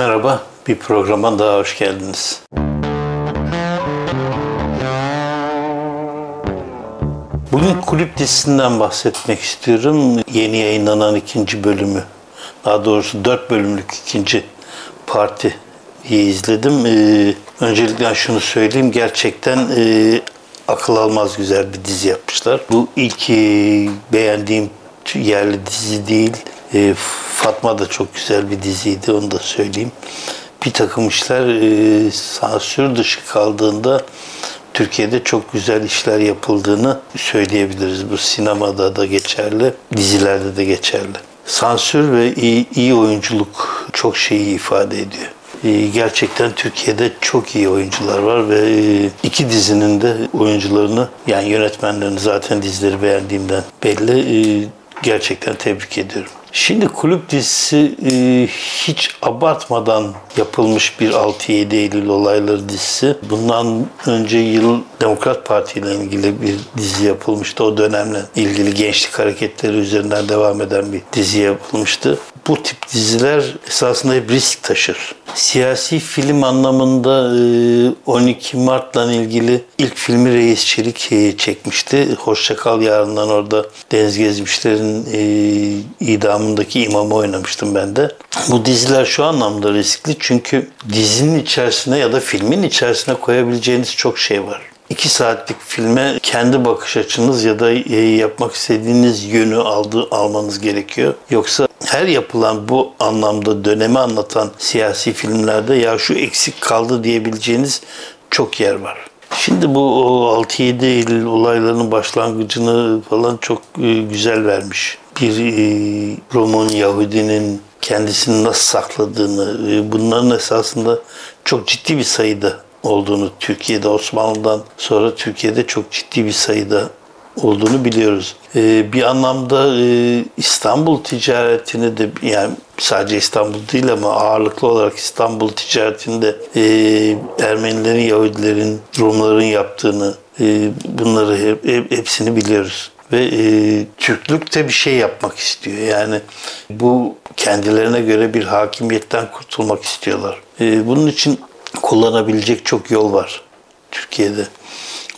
Merhaba, bir programa daha hoş geldiniz. Bugün kulüp dizisinden bahsetmek istiyorum. Yeni yayınlanan ikinci bölümü, daha doğrusu dört bölümlük ikinci parti izledim. Ee, öncelikle şunu söyleyeyim, gerçekten e, akıl almaz güzel bir dizi yapmışlar. Bu ilk e, beğendiğim yerli dizi değil. E, Fatma da çok güzel bir diziydi, onu da söyleyeyim. Bir takım işler e, sansür dışı kaldığında Türkiye'de çok güzel işler yapıldığını söyleyebiliriz. Bu sinemada da geçerli, dizilerde de geçerli. Sansür ve iyi, iyi oyunculuk çok şeyi ifade ediyor. Ee, gerçekten Türkiye'de çok iyi oyuncular var ve e, iki dizinin de oyuncularını yani yönetmenlerini zaten dizileri beğendiğimden belli e, gerçekten tebrik ediyorum. Şimdi kulüp dizisi e, hiç abartmadan yapılmış bir 6-7 Eylül olayları dizisi. Bundan önce yıl Demokrat Parti ile ilgili bir dizi yapılmıştı. O dönemle ilgili gençlik hareketleri üzerinden devam eden bir dizi yapılmıştı. Bu tip diziler esasında hep risk taşır. Siyasi film anlamında 12 e, Mart'la ilgili ilk filmi Reis Çelik e, çekmişti. Hoşçakal Yarından orada Deniz Gezmişler'in e, idamındaki imamı oynamıştım ben de. Bu diziler şu anlamda riskli çünkü dizinin içerisine ya da filmin içerisine koyabileceğiniz çok şey var. 2 saatlik filme kendi bakış açınız ya da yapmak istediğiniz yönü aldı, almanız gerekiyor. Yoksa her yapılan bu anlamda dönemi anlatan siyasi filmlerde ya şu eksik kaldı diyebileceğiniz çok yer var. Şimdi bu 6-7 Eylül olaylarının başlangıcını falan çok e, güzel vermiş. Bir e, Roman Yahudinin kendisini nasıl sakladığını, e, bunların esasında çok ciddi bir sayıda olduğunu Türkiye'de Osmanlı'dan sonra Türkiye'de çok ciddi bir sayıda olduğunu biliyoruz. Ee, bir anlamda e, İstanbul ticaretini de yani sadece İstanbul değil ama ağırlıklı olarak İstanbul ticaretinde e, Ermenilerin, Yahudilerin, Rumların yaptığını e, bunları hep, hepsini biliyoruz. Ve e, Türklük de bir şey yapmak istiyor. Yani bu kendilerine göre bir hakimiyetten kurtulmak istiyorlar. E, bunun için kullanabilecek çok yol var Türkiye'de.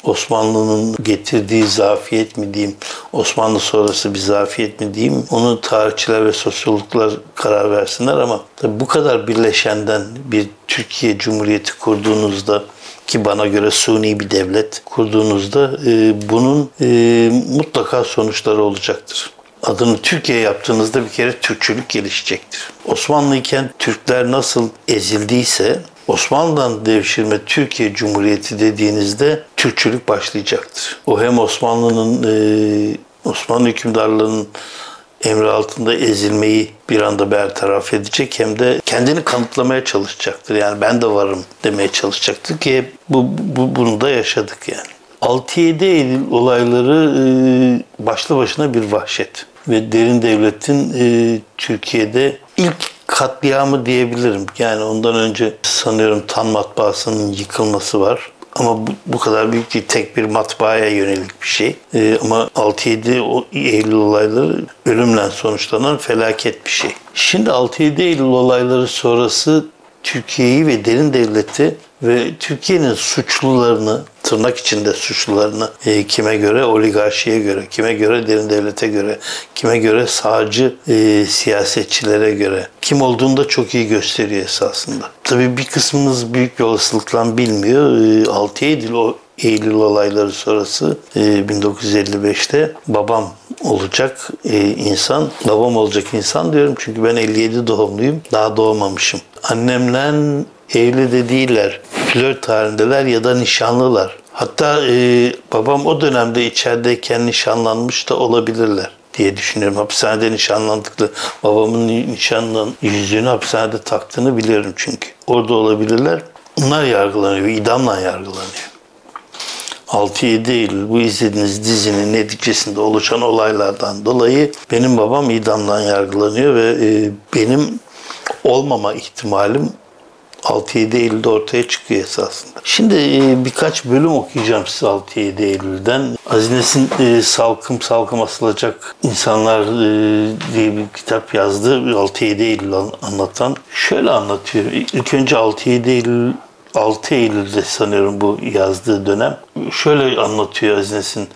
Osmanlı'nın getirdiği zafiyet mi diyeyim, Osmanlı sonrası bir zafiyet mi diyeyim, onu tarihçiler ve sosyologlar karar versinler ama bu kadar birleşenden bir Türkiye Cumhuriyeti kurduğunuzda ki bana göre suni bir devlet kurduğunuzda e, bunun e, mutlaka sonuçları olacaktır adını Türkiye yaptığınızda bir kere Türkçülük gelişecektir. Osmanlı iken Türkler nasıl ezildiyse Osmanlı'dan devşirme Türkiye Cumhuriyeti dediğinizde Türkçülük başlayacaktır. O hem Osmanlı'nın e, Osmanlı hükümdarlarının emri altında ezilmeyi bir anda bertaraf edecek hem de kendini kanıtlamaya çalışacaktır. Yani ben de varım demeye çalışacaktır ki bu, bu bunu da yaşadık yani. 6-7 Eylül olayları e, başlı başına bir vahşet ve derin devletin e, Türkiye'de ilk katliamı diyebilirim. Yani ondan önce sanıyorum Tan matbaasının yıkılması var. Ama bu, bu kadar büyük değil. Tek bir matbaaya yönelik bir şey. Ee, ama 6-7 Eylül olayları ölümle sonuçlanan felaket bir şey. Şimdi 6-7 Eylül olayları sonrası Türkiye'yi ve derin devleti ve Türkiye'nin suçlularını tırnak içinde suçlularını e, kime göre oligarşiye göre, kime göre derin devlete göre, kime göre sağcı e, siyasetçilere göre kim olduğunu da çok iyi gösteriyor esasında. Tabii bir kısmınız büyük bir olasılıkla bilmiyor. E, 6 Eylül o Eylül olayları sonrası e, 1955'te babam olacak e, insan, babam olacak insan diyorum çünkü ben 57 doğumluyum. Daha doğmamışım. Annemle evli de değiller. Flört halindeler ya da nişanlılar. Hatta e, babam o dönemde içerideyken nişanlanmış da olabilirler diye düşünüyorum. Hapishanede nişanlandıkları, babamın nişanlan yüzüğünü hapishanede taktığını biliyorum çünkü. Orada olabilirler. Onlar yargılanıyor, idamla yargılanıyor. 6-7 Eylül bu izlediğiniz dizinin neticesinde oluşan olaylardan dolayı benim babam idamdan yargılanıyor ve e, benim olmama ihtimalim 6-7 Eylül'de ortaya çıkıyor esasında. Şimdi e, birkaç bölüm okuyacağım size 6-7 Eylül'den. Azines'in e, Salkım Salkım Asılacak İnsanlar e, diye bir kitap yazdı. 6-7 Eylül anlatan. Şöyle anlatıyor. İlk önce 6-7 Eylül 6 Eylül'de sanıyorum bu yazdığı dönem. Şöyle anlatıyor Azines'in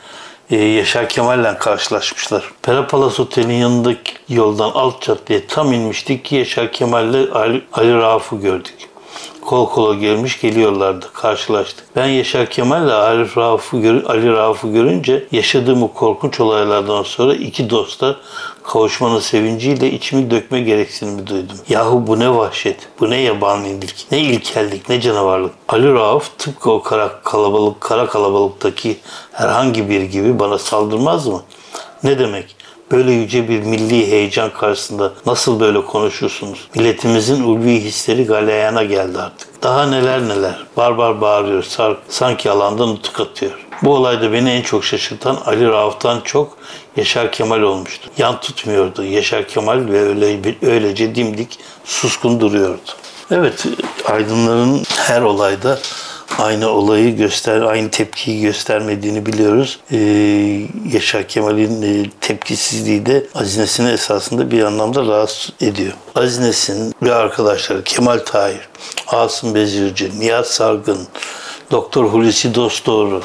e, Yaşar Kemal'le karşılaşmışlar. Pera Palas Otel'in yanındaki yoldan alt caddeye tam inmiştik ki Yaşar Kemal'le Ali, Ali Rauf'u gördük. Kol kola gelmiş geliyorlardı. Karşılaştık. Ben Yaşar Kemal'le Ali Rauf'u Ali Rauf'u görünce yaşadığım o korkunç olaylardan sonra iki dosta kavuşmanın sevinciyle içimi dökme gereksinimi duydum. Yahu bu ne vahşet, bu ne yabanilik, ne ilkellik, ne canavarlık. Ali Rauf tıpkı o kara kalabalık, kara kalabalıktaki herhangi bir gibi bana saldırmaz mı? Ne demek? Böyle yüce bir milli heyecan karşısında nasıl böyle konuşursunuz? Milletimizin ulvi hisleri galeyana geldi artık. Daha neler neler. Barbar bağırıyor, sar, sanki alanda nutuk atıyor. Bu olayda beni en çok şaşırtan Ali Rauf'tan çok Yaşar Kemal olmuştu. Yan tutmuyordu. Yaşar Kemal ve öyle, öylece dimdik suskun duruyordu. Evet, aydınların her olayda aynı olayı göster, aynı tepkiyi göstermediğini biliyoruz. Ee, Yaşar Kemal'in e, tepkisizliği de Azines'ini esasında bir anlamda rahatsız ediyor. Azines'in ve arkadaşları Kemal Tahir, Asım Bezirci, Nihat Sargın, Doktor Hulusi Dostoğru,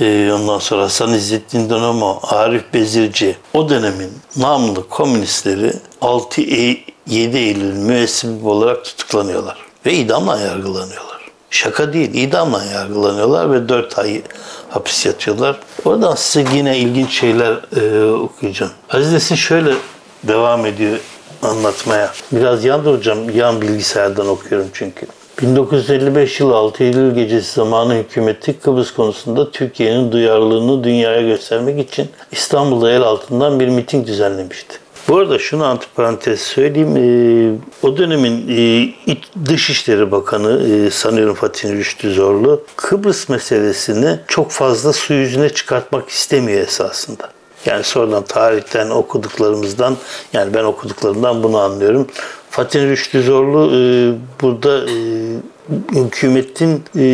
e, ondan sonra Hasan İzzettin Dönemo, Arif Bezirci o dönemin namlı komünistleri 6 7 Eylül müessibim olarak tutuklanıyorlar ve idamla yargılanıyorlar. Şaka değil, idamla yargılanıyorlar ve 4 ay hapis yatıyorlar. Oradan size yine ilginç şeyler e, okuyacağım. Aziz Nesin şöyle devam ediyor anlatmaya. Biraz yan duracağım, yan bilgisayardan okuyorum çünkü. 1955 yılı 6 Eylül gecesi zamanı hükümeti Kıbrıs konusunda Türkiye'nin duyarlılığını dünyaya göstermek için İstanbul'da el altından bir miting düzenlemişti. Bu arada şunu antiparantez söyleyeyim. E, o dönemin e, Dışişleri Bakanı e, sanıyorum Fatih Rüştü Zorlu Kıbrıs meselesini çok fazla su yüzüne çıkartmak istemiyor esasında. Yani sonradan tarihten okuduklarımızdan yani ben okuduklarımdan bunu anlıyorum. Fatih Rüştü Zorlu e, burada e, hükümetin e,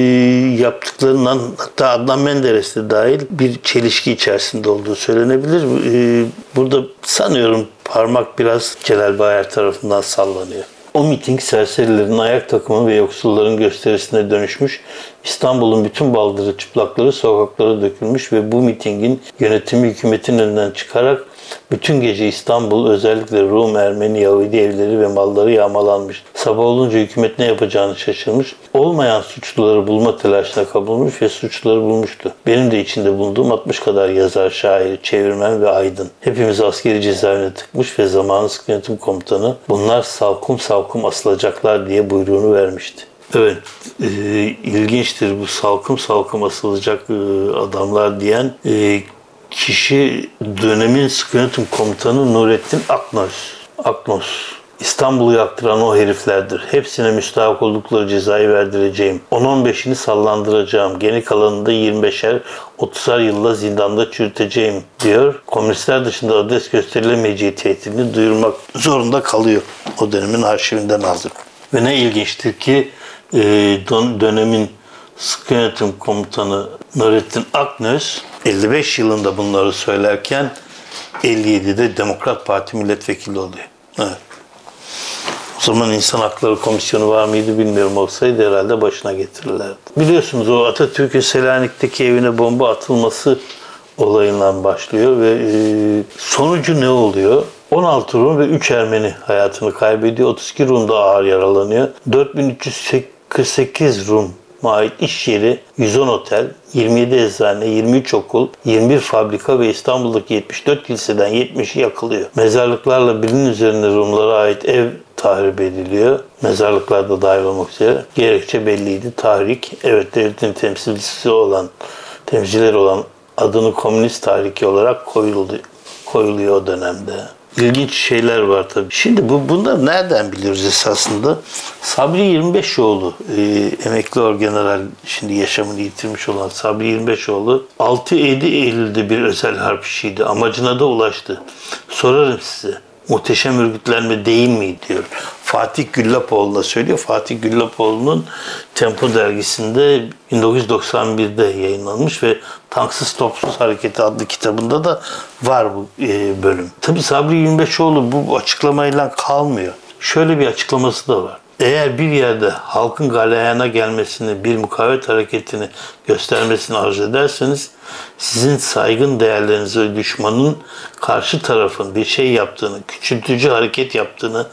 yaptıklarından hatta Adnan Menderes de dahil bir çelişki içerisinde olduğu söylenebilir. E, burada sanıyorum parmak biraz Celal Bayar tarafından sallanıyor. O miting serserilerin ayak takımı ve yoksulların gösterisine dönüşmüş. İstanbul'un bütün baldırı çıplakları sokaklara dökülmüş ve bu mitingin yönetimi hükümetin önünden çıkarak bütün gece İstanbul özellikle Rum, Ermeni, Yahudi evleri ve malları yağmalanmış. Sabah olunca hükümet ne yapacağını şaşırmış. Olmayan suçluları bulma telaşına kapılmış ve suçluları bulmuştu. Benim de içinde bulunduğum 60 kadar yazar, şair, çevirmen ve aydın. Hepimiz askeri cezaevine tıkmış ve zamanı sık komutanı bunlar salkum salkum asılacaklar diye buyruğunu vermişti. Evet, e, ilginçtir bu salkım salkım asılacak e, adamlar diyen e, kişi dönemin sıkı komutanı Nurettin Aknos. Aknos. İstanbul'u yaktıran o heriflerdir. Hepsine müstahak oldukları cezayı verdireceğim. 10-15'ini sallandıracağım. Geri kalanını da 25'er 30'ar yılla zindanda çürüteceğim diyor. Komünistler dışında adres gösterilemeyeceği tehdidini duyurmak zorunda kalıyor. O dönemin arşivinden aldım. Ve ne ilginçtir ki e, dönemin sıkı yönetim komutanı Nurettin Aknöz 55 yılında bunları söylerken 57'de Demokrat Parti milletvekili oluyor. Evet. O zaman İnsan Hakları Komisyonu var mıydı bilmiyorum olsaydı herhalde başına getirirlerdi. Biliyorsunuz o Atatürk'ün Selanik'teki evine bomba atılması olayından başlıyor ve e, sonucu ne oluyor? 16 Rum ve 3 Ermeni hayatını kaybediyor. 32 Rum da ağır yaralanıyor. 4348 Rum ait iş yeri 110 otel, 27 eczane, 23 okul, 21 fabrika ve İstanbul'daki 74 kiliseden 70'i yakılıyor. Mezarlıklarla binin üzerinde Rumlara ait ev tahrip ediliyor. Mezarlıklar da dahil olmak üzere. Gerekçe belliydi. Tahrik, evet devletin temsilcisi olan, temsilcileri olan adını komünist tahriki olarak koyuldu, koyuluyor o dönemde ilginç şeyler var tabii. Şimdi bu bunlar nereden biliyoruz esasında? Sabri 25oğlu e, emekli orgeneral şimdi yaşamını yitirmiş olan Sabri 25oğlu 6-7 Eylül'de bir özel harp işiydi. Amacına da ulaştı. Sorarım size. Muhteşem örgütlenme değil mi diyor. Fatih Güllapoğlu'na söylüyor. Fatih Güllapoğlu'nun Tempo dergisinde 1991'de yayınlanmış ve Tanksız Topsuz Hareketi adlı kitabında da var bu e, bölüm. Tabi Sabri Yünbeşoğlu bu açıklamayla kalmıyor. Şöyle bir açıklaması da var. Eğer bir yerde halkın galeyana gelmesini, bir mukavemet hareketini göstermesini arzu ederseniz sizin saygın değerlerinize düşmanın karşı tarafın bir şey yaptığını, küçültücü hareket yaptığını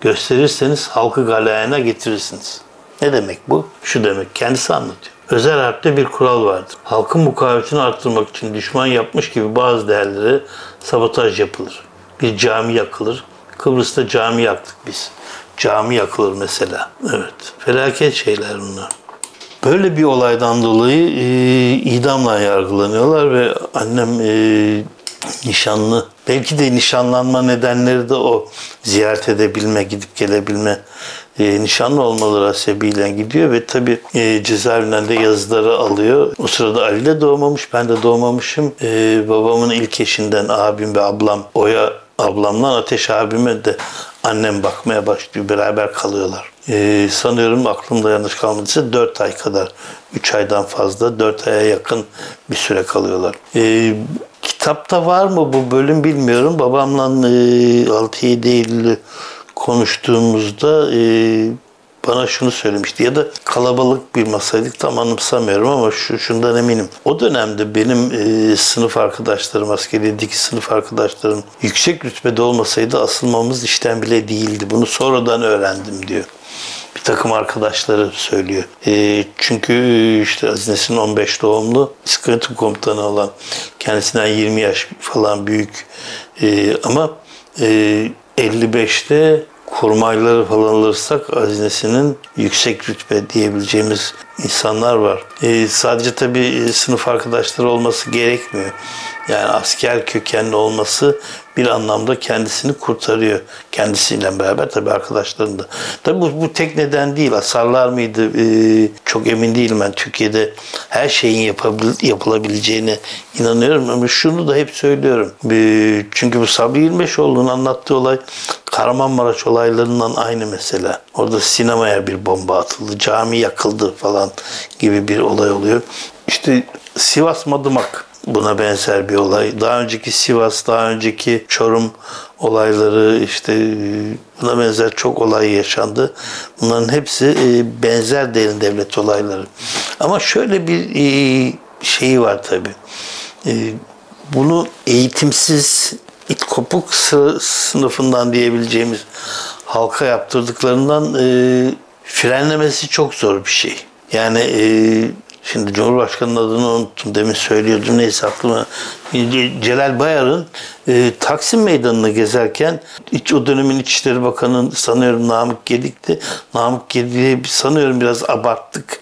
gösterirseniz halkı galeyana getirirsiniz. Ne demek bu? Şu demek. Kendisi anlatıyor. Özel harpte bir kural vardır. Halkın mukavemetini arttırmak için düşman yapmış gibi bazı değerlere sabotaj yapılır. Bir cami yakılır. Kıbrıs'ta cami yaktık biz. Cami yakılır mesela. Evet. Felaket şeyler bunlar. Böyle bir olaydan dolayı e, idamla yargılanıyorlar ve annem e, nişanlı. Belki de nişanlanma nedenleri de o. Ziyaret edebilme, gidip gelebilme. E, nişanlı olmaları hasebiyle gidiyor ve tabi e, cezaevinden de yazıları alıyor. O sırada Ali de doğmamış, ben de doğmamışım. E, babamın ilk eşinden abim ve ablam Oya ablamdan Ateş abime de annem bakmaya başlıyor. Beraber kalıyorlar. Ee, sanıyorum aklımda yanlış kalmadıysa 4 ay kadar. 3 aydan fazla 4 aya yakın bir süre kalıyorlar. Ee, kitapta var mı bu bölüm bilmiyorum. Babamla e, 6-7 Eylül'ü konuştuğumuzda e, bana şunu söylemişti ya da kalabalık bir masaydık tam anımsamıyorum ama şu şundan eminim. O dönemde benim e, sınıf arkadaşlarım, askeriyedeki sınıf arkadaşlarım yüksek rütbede olmasaydı asılmamız işten bile değildi. Bunu sonradan öğrendim diyor bir takım arkadaşları söylüyor. E, çünkü işte Aziz Nesin 15 doğumlu sıkıntı komutanı olan kendisinden 20 yaş falan büyük e, ama e, 55'te kurmayları falan alırsak Aziz yüksek rütbe diyebileceğimiz insanlar var. E, sadece tabii sınıf arkadaşları olması gerekmiyor. Yani asker kökenli olması bir anlamda kendisini kurtarıyor. Kendisiyle beraber tabii arkadaşlarını da. Tabii bu, bu tek neden değil. Asarlar mıydı? Ee, çok emin değilim ben. Türkiye'de her şeyin yapabil, yapılabileceğine inanıyorum. Ama şunu da hep söylüyorum. Ee, çünkü bu Sabri Yılmeşoğlu'nun anlattığı olay Kahramanmaraş olaylarından aynı mesela. Orada sinemaya bir bomba atıldı, cami yakıldı falan gibi bir olay oluyor. İşte Sivas Madımak buna benzer bir olay. Daha önceki Sivas, daha önceki Çorum olayları işte buna benzer çok olay yaşandı. Bunların hepsi e, benzer derin devlet olayları. Ama şöyle bir e, şeyi var tabii. E, bunu eğitimsiz it kopuk sınıfından diyebileceğimiz halka yaptırdıklarından frenlemesi çok zor bir şey. Yani Şimdi Cumhurbaşkanı'nın adını unuttum. Demin söylüyordum. Neyse aklıma. Celal Bayar'ın e, Taksim Meydanı'nı gezerken hiç o dönemin İçişleri Bakanı sanıyorum Namık Gedik'ti. Namık Gedik'i sanıyorum biraz abarttık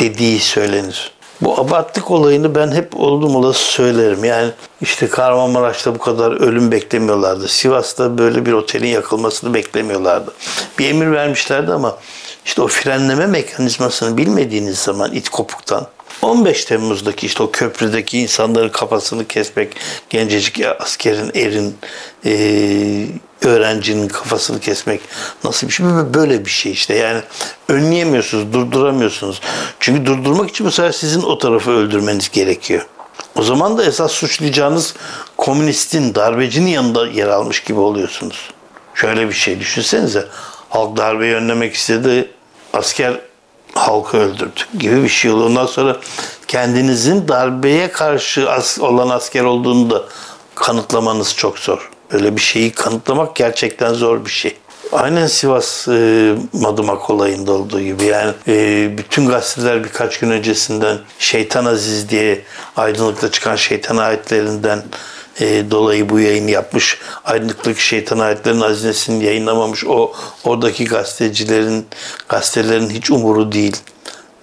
dediği söylenir. Bu abarttık olayını ben hep oldum olası söylerim. Yani işte Kahramanmaraş'ta bu kadar ölüm beklemiyorlardı. Sivas'ta böyle bir otelin yakılmasını beklemiyorlardı. Bir emir vermişlerdi ama işte o frenleme mekanizmasını bilmediğiniz zaman it kopuktan 15 Temmuz'daki işte o köprüdeki insanların kafasını kesmek, gencecik askerin, erin, e, öğrencinin kafasını kesmek nasıl bir şey? Böyle bir şey işte. Yani önleyemiyorsunuz, durduramıyorsunuz. Çünkü durdurmak için bu sefer sizin o tarafı öldürmeniz gerekiyor. O zaman da esas suçlayacağınız komünistin, darbecinin yanında yer almış gibi oluyorsunuz. Şöyle bir şey düşünsenize. Halk darbeyi önlemek istedi asker halkı öldürdü gibi bir şey oluyor. Ondan sonra kendinizin darbeye karşı olan asker olduğunu da kanıtlamanız çok zor. Böyle bir şeyi kanıtlamak gerçekten zor bir şey. Aynen Sivas e, Madımak olayında olduğu gibi yani e, bütün gazeteler birkaç gün öncesinden Şeytan Aziz diye aydınlıkta çıkan şeytan ayetlerinden e, dolayı bu yayını yapmış. Aydınlıktaki şeytan ayetlerin hazinesini yayınlamamış. O oradaki gazetecilerin, gazetelerin hiç umuru değil.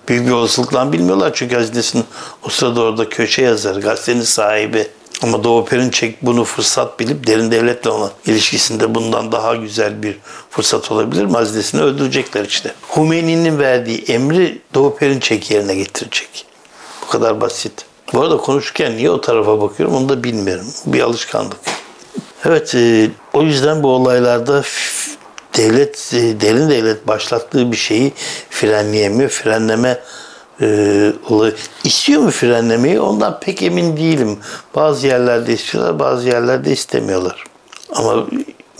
Büyük bir olasılıkla bilmiyorlar çünkü hazinesinin o sırada orada köşe yazarı, gazetenin sahibi. Ama Doğu Perinçek bunu fırsat bilip derin devletle olan ilişkisinde bundan daha güzel bir fırsat olabilir mi? Hazinesini öldürecekler işte. Hümeyni'nin verdiği emri Doğu Perinçek yerine getirecek. Bu kadar basit. Bu arada konuşurken niye o tarafa bakıyorum onu da bilmiyorum. Bir alışkanlık. Evet, e, o yüzden bu olaylarda devlet, e, derin devlet başlattığı bir şeyi frenleyemiyor. Frenleme e. İstiyor mu frenlemeyi? Ondan pek emin değilim. Bazı yerlerde istiyorlar, bazı yerlerde istemiyorlar. Ama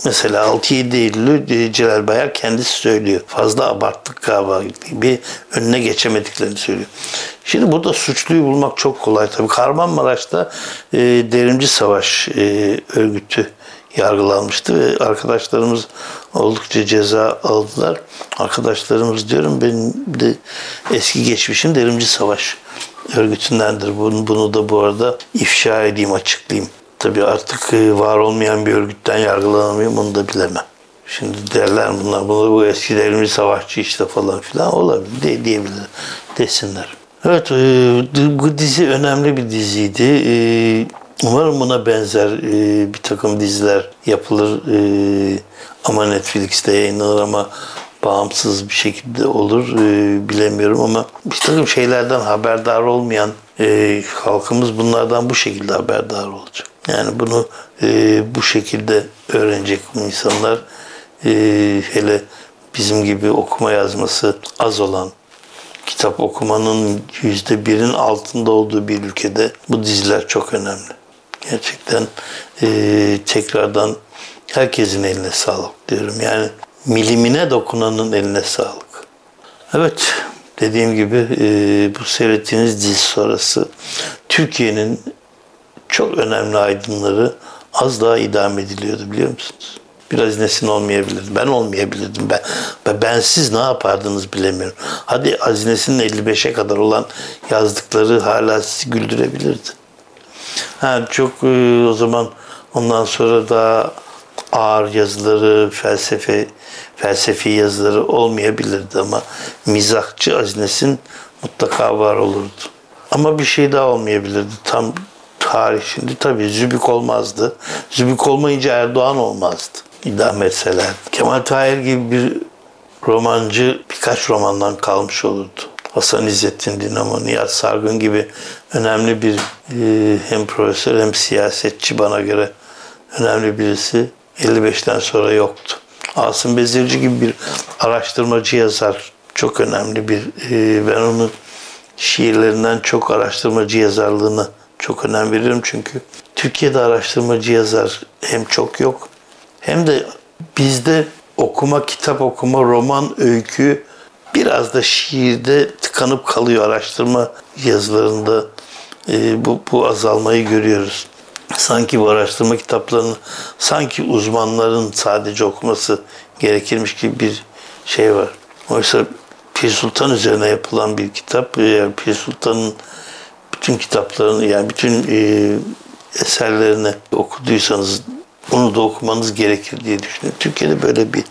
mesela 6-7 Eylül'ü e, Celal Bayar kendisi söylüyor. Fazla abarttık galiba gibi önüne geçemediklerini söylüyor. Şimdi burada suçluyu bulmak çok kolay tabii. Kahramanmaraş'ta e, Derimci Savaş e, örgütü yargılanmıştı ve arkadaşlarımız oldukça ceza aldılar. Arkadaşlarımız diyorum benim de eski geçmişim Derimci Savaş örgütündendir. Bunu, bunu da bu arada ifşa edeyim, açıklayayım. Tabii artık e, var olmayan bir örgütten yargılanamıyorum onu da bilemem. Şimdi derler bunlar, bunlar bu eski derimci savaşçı işte falan filan olabilir de, diyebilir desinler. Evet e, bu dizi önemli bir diziydi. E, umarım buna benzer bir takım diziler yapılır ama Netflix'te yayınlanır ama bağımsız bir şekilde olur bilemiyorum ama bir takım şeylerden haberdar olmayan halkımız bunlardan bu şekilde haberdar olacak. Yani bunu e, bu şekilde öğrenecek bu insanlar. E, hele bizim gibi okuma yazması az olan, kitap okumanın yüzde birin altında olduğu bir ülkede bu diziler çok önemli. Gerçekten e, tekrardan herkesin eline sağlık diyorum. Yani milimine dokunanın eline sağlık. Evet, dediğim gibi e, bu seyrettiğiniz dizi sonrası Türkiye'nin çok önemli aydınları az daha idam ediliyordu biliyor musunuz? Biraz nesin olmayabilirdi. Ben olmayabilirdim. Ben, ben bensiz ne yapardınız bilemiyorum. Hadi Azines'in 55'e kadar olan yazdıkları hala sizi güldürebilirdi. Ha, çok e, o zaman ondan sonra daha ağır yazıları, felsefe felsefi yazıları olmayabilirdi ama mizahçı Azines'in mutlaka var olurdu. Ama bir şey daha olmayabilirdi. Tam tarih şimdi tabii Zübük olmazdı. Zübük olmayınca Erdoğan olmazdı. İdam etseler. Kemal Tahir gibi bir romancı birkaç romandan kalmış olurdu. Hasan İzzettin Dinamo, Nihat Sargın gibi önemli bir e, hem profesör hem siyasetçi bana göre önemli birisi 55'ten sonra yoktu. Asım Bezirci gibi bir araştırmacı yazar çok önemli bir e, ben onun şiirlerinden çok araştırmacı yazarlığını çok önem veririm çünkü Türkiye'de araştırmacı yazar hem çok yok hem de bizde okuma, kitap okuma, roman, öykü biraz da şiirde tıkanıp kalıyor araştırma yazılarında e, bu, bu azalmayı görüyoruz. Sanki bu araştırma kitaplarını sanki uzmanların sadece okuması gerekirmiş gibi bir şey var. Oysa Pir Sultan üzerine yapılan bir kitap, yani Pir Sultan'ın bütün kitaplarını yani bütün e, eserlerini okuduysanız onu da okumanız gerekir diye düşünüyorum. Türkiye'de böyle bir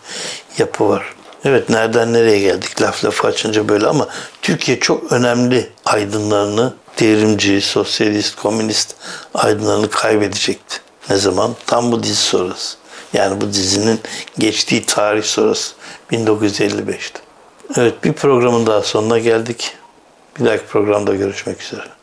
yapı var. Evet nereden nereye geldik laf lafı açınca böyle ama Türkiye çok önemli aydınlarını devrimci, sosyalist, komünist aydınlarını kaybedecekti. Ne zaman? Tam bu dizi sonrası. Yani bu dizinin geçtiği tarih sonrası 1955'te. Evet bir programın daha sonuna geldik. Bir dahaki programda görüşmek üzere.